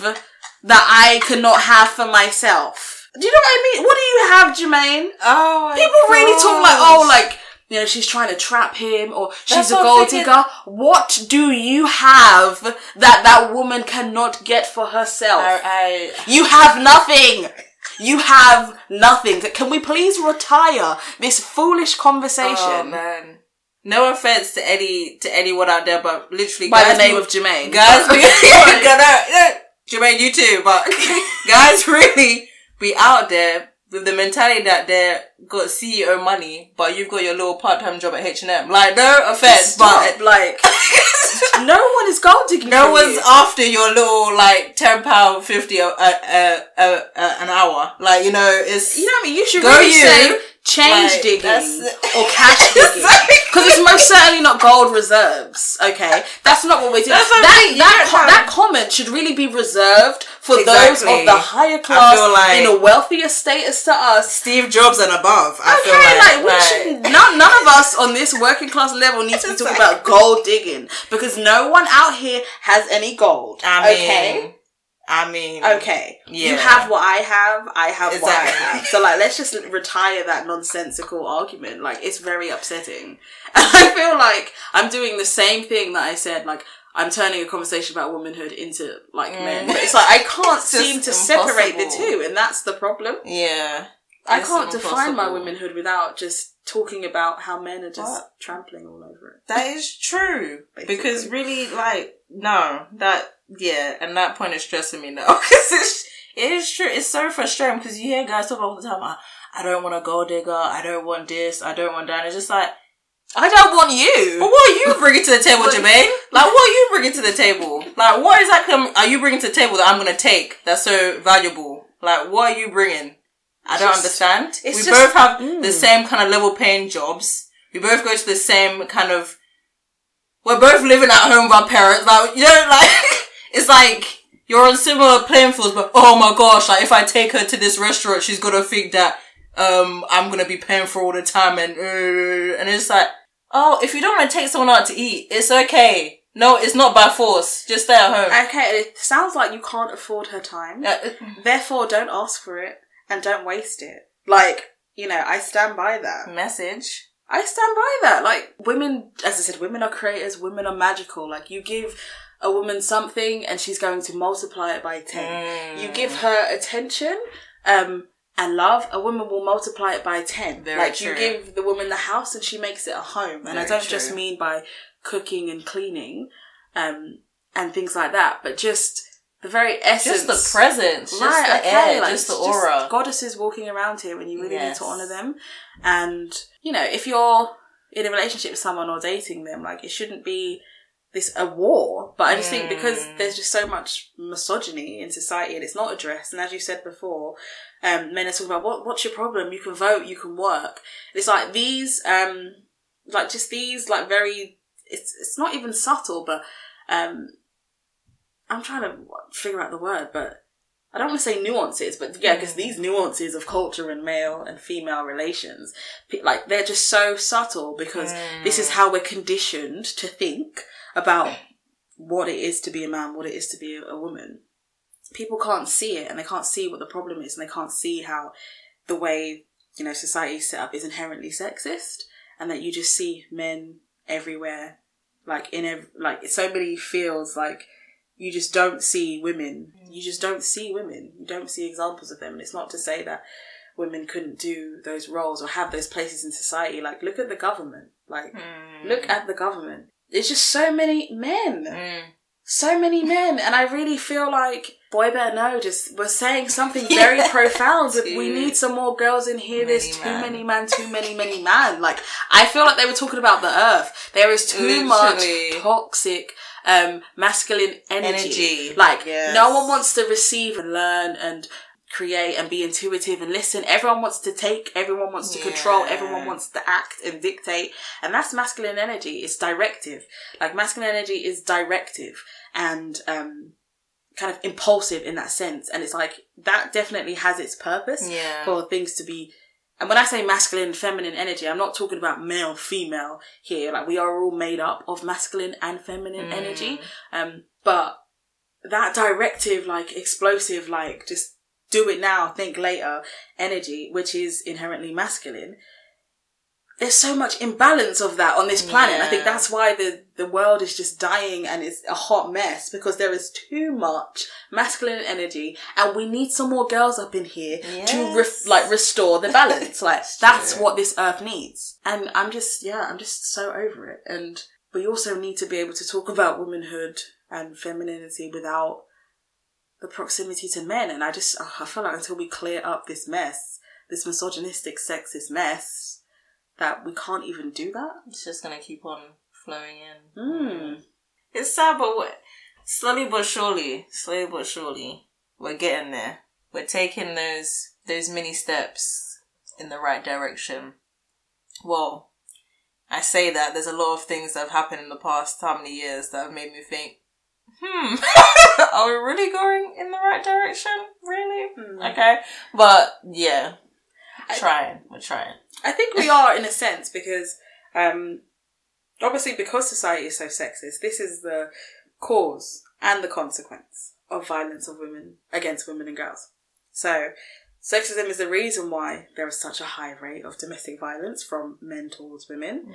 that I cannot have for myself? Do you know what I mean? What do you have, Jermaine? Oh, People really talk like, oh, like, you know, she's trying to trap him or she's That's a gold thinking. digger. What do you have that that woman cannot get for herself? I, You have nothing. You have nothing. Can we please retire this foolish conversation oh man. No offense to any to anyone out there, but literally by the name of Jermaine? guys be yeah, no, no, Jermaine, you too, but guys really be out there with the mentality that they got CEO money, but you've got your little part time job at H and M. Like, no offense, Stop, but like, no one is gold digging. no one's you. after your little like ten pound fifty a, a, a, a, an hour. Like, you know, it's You know what I mean? You should Go really you. say change Like, digging or cash digging. Because it's most certainly not gold reserves, okay? That's not what we're doing. That's that, that, that comment should really be reserved for those of the higher class like- in a wealthier status to us. Steve Jobs and above. I Okay, feel like, like, we should, none, none of us on this working class level need to be talking about gold digging because no one out here has any gold. I mean, okay, I mean, okay. You have what I have. I have what I have. So like, let's just retire that nonsensical argument. Like, it's very upsetting. I feel like I'm doing the same thing that I said. Like. I'm turning a conversation about womanhood into like mm. men, but it's like I can't seem to separate the two, and that's the problem. Yeah. I can't define my womanhood without just talking about how men are just What? trampling all over it. That is true. Basically. Because really, like, no, that, yeah, and that point is stressing me now. Because it's, it is true. It's so frustrating because you hear guys talk all the time, I, I don't want a gold digger, I don't want this, I don't want that. And it's just like, I don't want you. but what are you bringing to the table, Jermaine? Like, what are you bringing to the table? Like, what exactly are you bringing to the table that I'm going to take that's so valuable? Like, what are you bringing? I don't Just- understand. We just- both have mm. the same kind of level paying jobs. We both go to the same kind of. We're both living at home with our parents. Like you know, like it's like you're on similar playing fields. But oh my gosh, like if I take her to this restaurant, she's gonna think that um I'm gonna be paying for all the time, and uh, and it's like oh, if you don't want to take someone out to eat, it's okay. No, it's not by force. Just stay at home. Okay, it sounds like you can't afford her time. Uh, Therefore, don't ask for it and don't waste it. Like, you know, I stand by that. message. I stand by that. Like, women, as I said, women are creators, women are magical. Like, you give a woman something and she's going to multiply it by 10. Mm. You give her attention, um, and love, a woman will multiply it by 10. Very like, true. you give the woman the house and she makes it a home. And I don't just mean by cooking and cleaning, um, and things like that, but just the very essence. Just the presence, just Right, the okay, air, like, just the aura. goddesses walking around here and you really Yes. need to honor them. And, you know, if you're in a relationship with someone or dating them, like, it shouldn't be this a war. But I just think because there's just so much misogyny in society and it's not addressed, and as you said before, um, men are talking about what what's your problem? You can vote, you can work. It's like these, um, like just these, like very. It's it's not even subtle, but um, I'm trying to figure out the word, but I don't want to say nuances, but yeah, because Mm. these nuances of culture and male and female relations, like they're just so subtle because this is Mm. how we're conditioned to think about what it is to be a man, what it is to be a, woman. People can't see it and they can't see what the problem is and they can't see how the way, you know, society is set up is inherently sexist and that you just see men everywhere, like in ev- like so many fields, like you just don't see women. You just don't see women. You don't see examples of them. And it's not to say that women couldn't do those roles or have those places in society. Like, look at the government. Like, Mm. look at the government. There's just so many men. Mm. So many men. And I really feel like Boy Better Know just was saying something very profound. That we need some more girls in here. There's too man. many man, too many, many man. Like, I feel like they were talking about the earth. There is too much toxic um masculine energy. Energy. Like Yes. no one wants to receive and learn and create and be intuitive and listen. Everyone wants to take, everyone wants to control, everyone wants to act and dictate. And that's masculine energy. It's directive. Like masculine energy is directive and um kind of impulsive in that sense. And it's like that definitely has its purpose Yeah. for things to be and when I say masculine and feminine energy, I'm not talking about male, female here. Like we are all made up of masculine and feminine Mm. energy. Um, but that directive, like explosive, like just do it now, think later energy, which is inherently masculine. There's so much imbalance of that on this planet. I think that's why the, the world is just dying and it's a hot mess because there is too much masculine energy and we need some more girls up in here to Yes. ref- like restore the balance. like that's true. what this earth needs. And I'm just, yeah, I'm just so over it. And we also need to be able to talk about womanhood and femininity without the proximity to men. And I just, I feel like until we clear up this mess, this misogynistic, sexist mess, that we can't even do that. It's just gonna keep on flowing in. Mm. It's sad, but we slowly but surely, slowly but surely, we're getting there. We're taking those those mini steps in the right direction. Well, I say that there's a lot of things that have happened in the past how many years that have made me think, hmm, are we really going in the right direction? Really? Hmm. Okay. But yeah, I- trying. We're trying. I think we are in a sense because um, obviously because society is so sexist, this is the cause and the consequence of violence of women against women and girls. So sexism is the reason why there is such a high rate of domestic violence from men towards women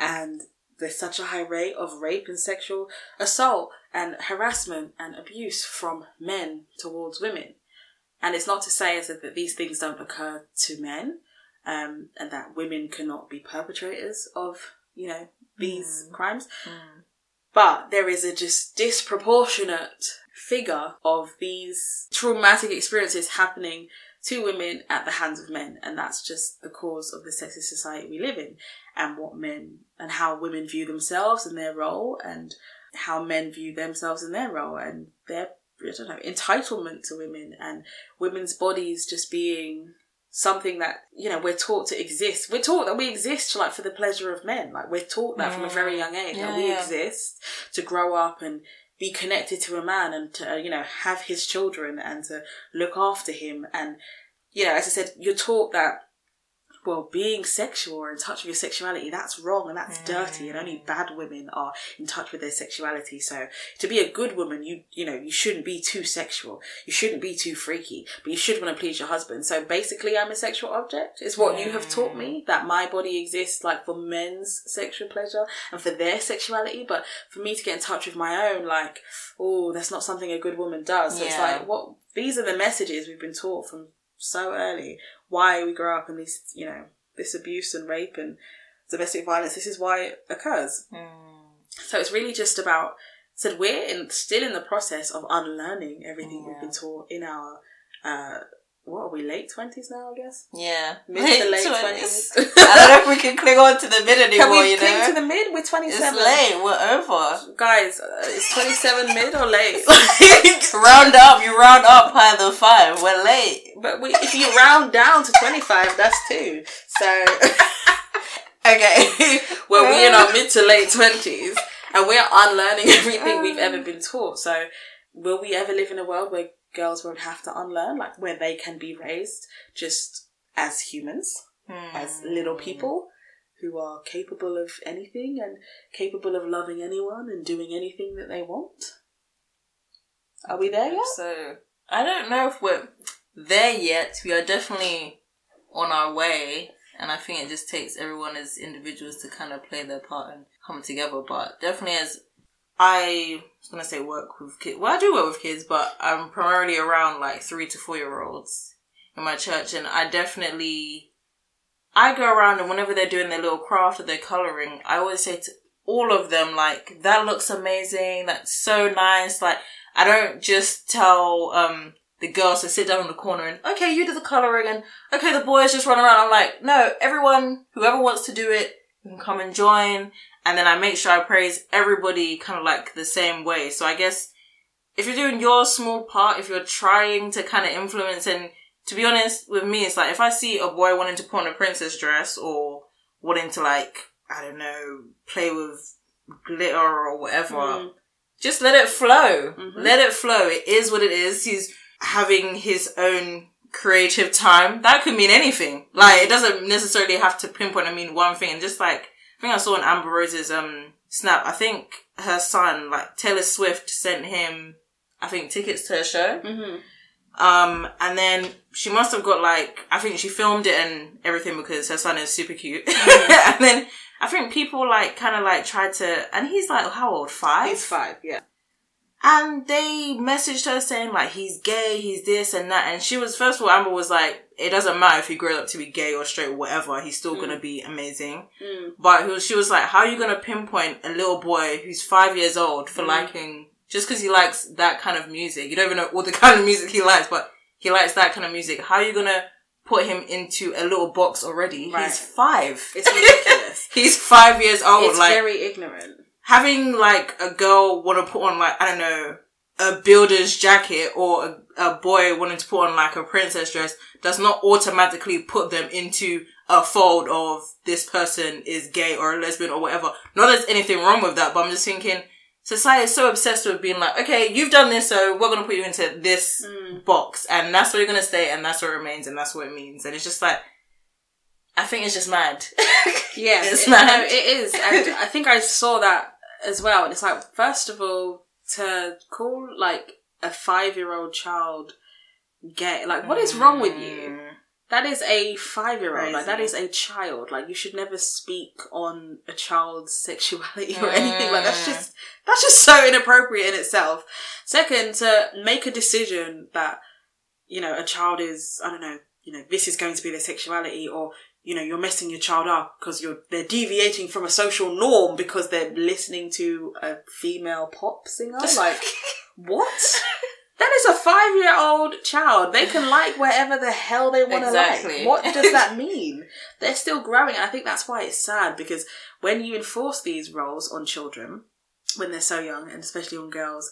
and there's such a high rate of rape and sexual assault and harassment and abuse from men towards women. And it's not to say as if that these things don't occur to men, um, and that women cannot be perpetrators of, you know, these crimes. But there is a just disproportionate figure of these traumatic experiences happening to women at the hands of men, and that's just the cause of the sexist society we live in, and what men and how women view themselves and their role, and how men view themselves and their role, and their I don't know entitlement to women, and women's bodies just being something that you know we're taught to exist. We're taught that we exist like for the pleasure of men. Like we're taught that from a very young age that we yeah. exist to grow up and be connected to a man and to uh, you know have his children and to look after him and you know as I said you're taught that well being sexual or in touch with your sexuality that's wrong and that's dirty and only mm. bad women are in touch with their sexuality. So to be a good woman you you know you shouldn't be too sexual. You shouldn't be too freaky but you should want to please your husband. So basically i'm a sexual object is what you have taught me that my body exists like for men's sexual pleasure and for their sexuality but for me to get in touch with my own like oh that's not something a good woman does. So it's like what these are the messages we've been taught from so early. Why we grow up in this you know this abuse and rape and domestic violence this is why it occurs. So it's really just about said we're in, still in the process of unlearning everything we've been taught in our uh what are we late twenties now? I guess Yeah. mid to late 20s. I don't know if we can cling on to the mid anymore, Can we you cling know? to the mid? We're twenty seven. it's late. We're over. Guys, uh, is twenty seven mid or late? round up. You round up higher than five. We're late. but we, if you round down to twenty five, that's two. So Okay. well, we're in our mid to late twenties, and we're unlearning everything we've ever been taught. So, will we ever live in a world where girls won't have to unlearn, like where they can be raised just as humans, as hmm. little people who are capable of anything and capable of loving anyone and doing anything that they want? Are we there yet? So I don't know if we're there yet. We are definitely on our way, and I think it just takes everyone as individuals to kind of play their part and come together. But definitely, as I was gonna say, work with kids. Well, I do work with kids, but I'm primarily around like three to four year olds in my church, and I definitely I go around and whenever they're doing their little craft or their coloring, I always say to all of them like that looks amazing, that's so nice. Like I don't just tell um the girls to sit down in the corner and okay, you do the coloring and okay, the boys just run around. I'm like, no, everyone, whoever wants to do it, can come and join. And then I make sure I praise everybody kind of like the same way. So I guess if you're doing your small part, if you're trying to kind of influence and to be honest with me, it's like if I see a boy wanting to put on a princess dress or wanting to like, I don't know, play with glitter or whatever, Mm. just let it flow. Mhm. Let it flow. It is what it is. He's having his own creative time. That could mean anything. Like it doesn't necessarily have to pinpoint and mean one thing. And just like I think I saw in Amber Rose's um snap, I think her son, like Taylor Swift, sent him I think tickets to her show. Mm-hmm. Um, and then she must have got like, I think she filmed it and everything because her son is super cute. and then I think people like kind of like tried to, and he's like, how old? Five? He's five, yeah. And they messaged her saying like, he's gay, he's this and that. And she was, first of all, Amber was like, it doesn't matter if he grows up to be gay or straight or whatever, he's still gonna be amazing. Mm. But he was, she was like, how are you gonna pinpoint a little boy who's five years old for liking, just because he likes that kind of music? You don't even know all the kind of music he likes, but he likes that kind of music. How are you gonna put him into a little box already? Right. He's five. It's ridiculous. He's five years old. it's like very ignorant. Having like a girl want to put on like I don't know a builder's jacket or a, a boy wanting to put on like a princess dress does not automatically put them into a fold of this person is gay or a lesbian or whatever. Not that there's anything wrong with that, but I'm just thinking society is so obsessed with being like, okay, you've done this, so we're gonna put you into this Mm. box, and that's where you're gonna stay, and that's what remains, and that's what it means, and it's just like, I think it's just mad. Yeah, It's it, mad. no, it is, and I think I saw that as well. And it's like, first of all, to call like a five-year-old child gay, like, what is wrong with you? Mm. That is a five-year-old. Like, that is a child. Like, you should never speak on a child's sexuality or anything. Like, that's Mm. just that's just so inappropriate in itself. Second, to make a decision that you know a child is, I don't know, you know, this is going to be their sexuality, or you know, you're messing your child up because you're they're deviating from a social norm because they're listening to a female pop singer. Like, what? That is a five year old child. They can like wherever the hell they want to Exactly. like. What does that mean? They're still growing. And I think that's why it's sad because when you enforce these roles on children, when they're so young, and especially on girls,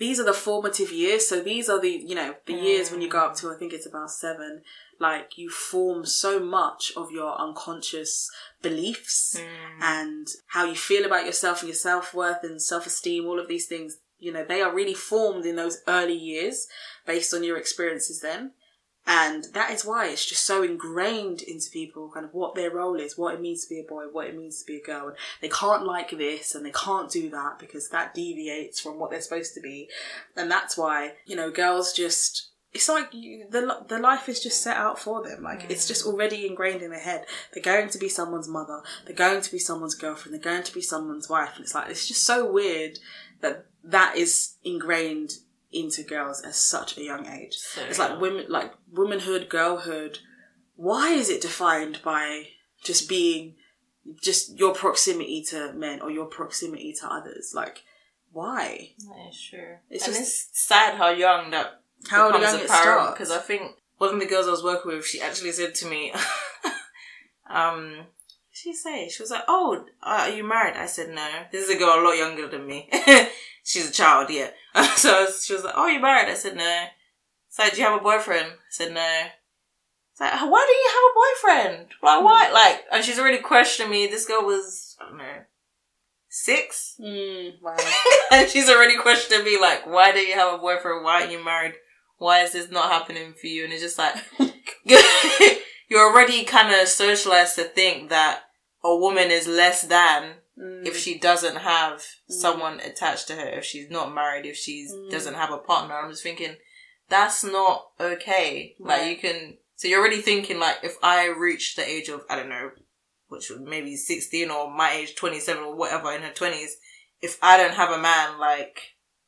these are the formative years. So these are the, you know, the years when you go up mm. to, I think it's about seven, like you form so much of your unconscious beliefs Mm. and how you feel about yourself and your self worth and self esteem, all of these things, you know, they are really formed in those early years based on your experiences then. And that is why it's just so ingrained into people kind of what their role is, what it means to be a boy, what it means to be a girl. And they can't like this and they can't do that because that deviates from what they're supposed to be. And that's why, you know, girls just, it's like you, the the life is just set out for them. Like it's just already ingrained in their head. They're going to be someone's mother. They're going to be someone's girlfriend. They're going to be someone's wife. And it's like it's just so weird that that is ingrained into girls at such a young age. So it's like women, like womanhood, girlhood. Why is it defined by just being just your proximity to men or your proximity to others? Like, why? That is true. It's and just- it's sad how young that How it apparent starts? because I think one of the girls I was working with, she actually said to me, um, what did she say? She was like, "Oh, uh, are you married?" I said, "No." This is a girl a lot younger than me. She's a child, yeah. so I was- she was like, "Oh, you married?" I said, "No." It's like, "Do you have a boyfriend?" I said, "No." It's like, "Why do you have a boyfriend? Like, why?" Like, and she's already questioned me. This girl was, I don't know, six. Mm, wow. and she's already questioning me like, why do you have a boyfriend? Why are you married? Why is this not happening for you? And it's just like, you're already kind of socialized to think that a woman is less than Mm. if she doesn't have someone attached to her, if she's not married, if she Mm. doesn't have a partner. I'm just thinking, that's not okay. Like you can, so you're already thinking like, if I reach the age of, I don't know, which was maybe 16 or my age 27 or whatever in her 20s, if I don't have a man, like,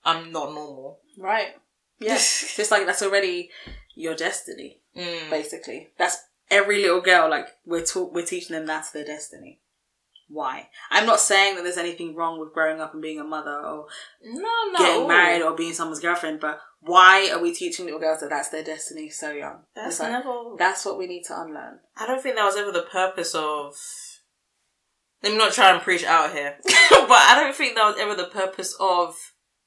I'm not normal. Right. Yeah. It's just like that's already your destiny, Mm. basically. That's every little girl. Like we're taught, we're teaching them that's their destiny. Why? I'm not saying that there's anything wrong with growing up and being a mother or No, no. getting married or being someone's girlfriend, but why are we teaching little girls that that's their destiny so young? That's like, never. that's what we need to unlearn. I don't think that was ever the purpose of. Let me not try and preach out here, but I don't think that was ever the purpose of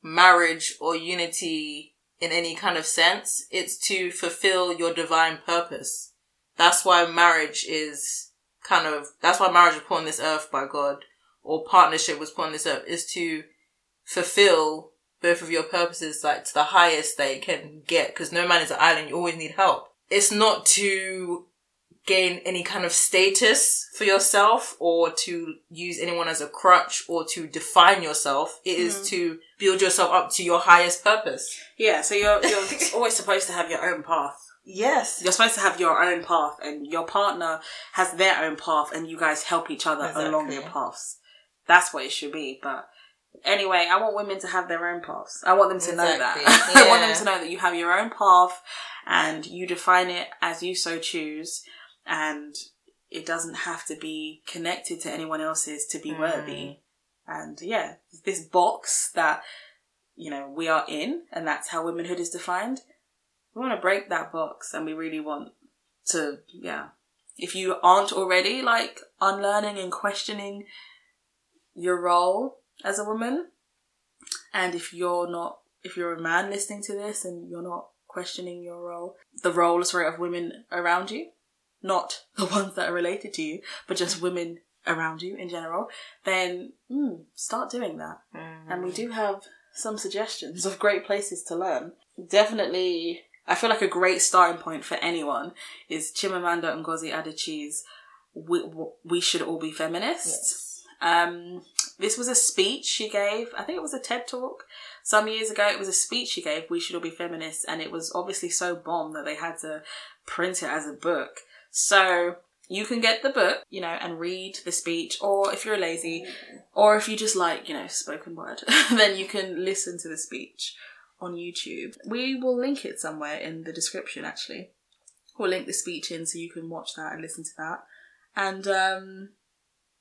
marriage or unity in any kind of sense. It's to fulfill your divine purpose. That's why marriage is kind of. That's why marriage was put on this earth by God, or partnership was put on this earth, is to fulfill both of your purposes like to the highest it can get. Because no man is an island. You always need help. It's not to gain any kind of status for yourself or to use anyone as a crutch or to define yourself. It is mm-hmm. to build yourself up to your highest purpose. Yeah, so you're you're always supposed to have your own path. Yes. You're supposed to have your own path, and your partner has their own path, and you guys help each other along Exactly. your paths. That's what it should be. But anyway, I want women to have their own paths. I want them to know Exactly. that. I want them to know that you have your own path, and you define it as you so choose, and it doesn't have to be connected to anyone else's to be Mm. worthy. And yeah, this box that you know we are in, and that's how womanhood is defined we want to break that box and we really want to yeah if you aren't already like unlearning and questioning your role as a woman and if you're not if you're a man listening to this and you're not questioning your role, the role, sorry, of women around you, not the ones that are related to you, but just women around you in general, then mm, start doing that. Mm. And we do have some suggestions of great places to learn. Definitely, I feel like a great starting point for anyone is Chimamanda Ngozi Adichie's "We, we Should All Be Feminists." Um, this was a speech she gave. I think it was a TED talk some years ago. It was a speech she gave. We should all be feminists, and it was obviously so bomb that they had to print it as a book. So you can get the book, you know, and read the speech, or if you're lazy, or if you just like, you know, spoken word, then you can listen to the speech on YouTube. We will link it somewhere in the description, actually. We'll link the speech in so you can watch that and listen to that. And um,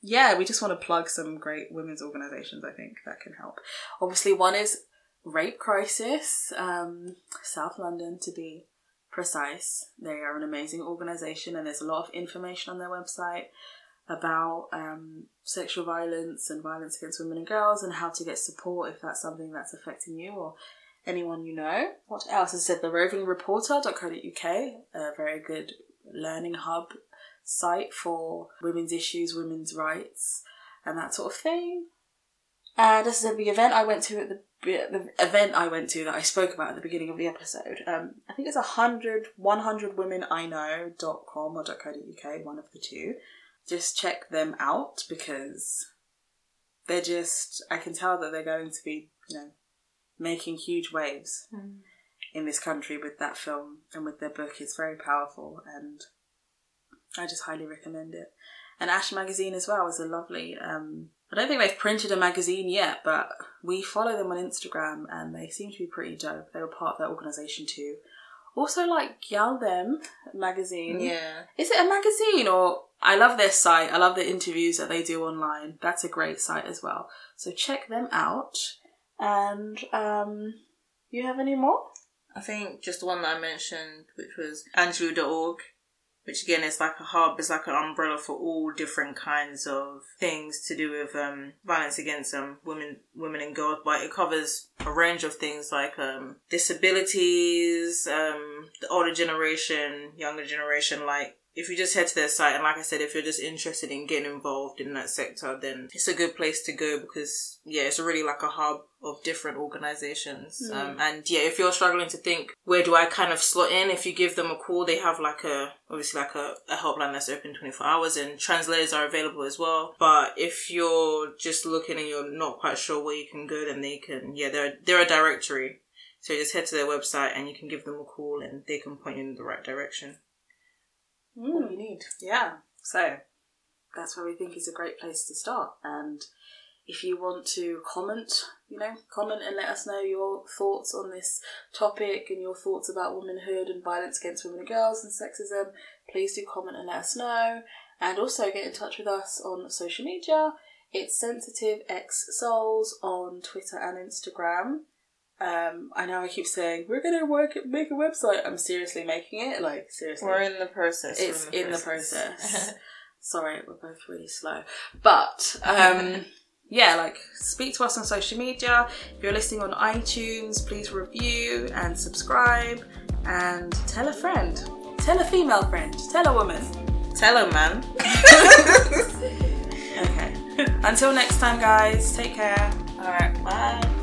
yeah, we just want to plug some great women's organisations, I think, that can help. Obviously, one is Rape Crisis, um, South London to be precise. They are an amazing organisation, and there's a lot of information on their website about um, sexual violence and violence against women and girls, and how to get support if that's something that's affecting you or anyone you know. What else? I said the rovingreporter.co.uk, a very good learning hub site for women's issues, women's rights, and that sort of thing. And this is the event I went to at the the event I went to that I spoke about at the beginning of the episode. Um, I think it's 100, 100 women I know.com or .co.uk, one of the two. Just check them out because they're just, I can tell that they're going to be, you know, making huge waves Mm. in this country with that film and with their book. It's very powerful and I just highly recommend it. And Ash Magazine as well is a lovely, um, I don't think they've printed a magazine yet, but we follow them on Instagram and they seem to be pretty dope. They were part of that organisation too. Also, like gal-dem magazine. Yeah. Is it a magazine or I love their site. I love the interviews that they do online. That's a great site as well. So check them out. And um you have any more? I think just the one that I mentioned, which was Angelou.org, which again is like a hub, is like an umbrella for all different kinds of things to do with um, violence against um, women, women and girls. But it covers a range of things like um, disabilities, um, the older generation, younger generation. Like if you just head to their site, and like I said, if you're just interested in getting involved in that sector, then it's a good place to go because yeah, it's really like a hub of different organizations. Um, and yeah, if you're struggling to think where do I kind of slot in, if you give them a call, they have like a obviously like a, a helpline that's open 24 hours, and translators are available as well. But if you're just looking and you're not quite sure where you can go, then they can yeah, they're they're a directory. So just head to their website and you can give them a call and they can point you in the right direction. What you mm. need. Yeah. So that's where we think is a great place to start. And if you want to comment, you know, comment and let us know your thoughts on this topic and your thoughts about womanhood and violence against women and girls and sexism, please do comment and let us know. And also get in touch with us on social media. It's Sensitive X Souls on Twitter and Instagram. Um, I know I keep saying we're gonna work make a website. I'm seriously making it. Like seriously, We're in the process. It's in the process. Sorry, we're both really slow. But um yeah, like speak to us on social media. If you're listening on iTunes, please review and subscribe and tell a friend. Tell a female friend. Tell a woman. Tell a man. Okay. Until next time guys, take care. All right, bye.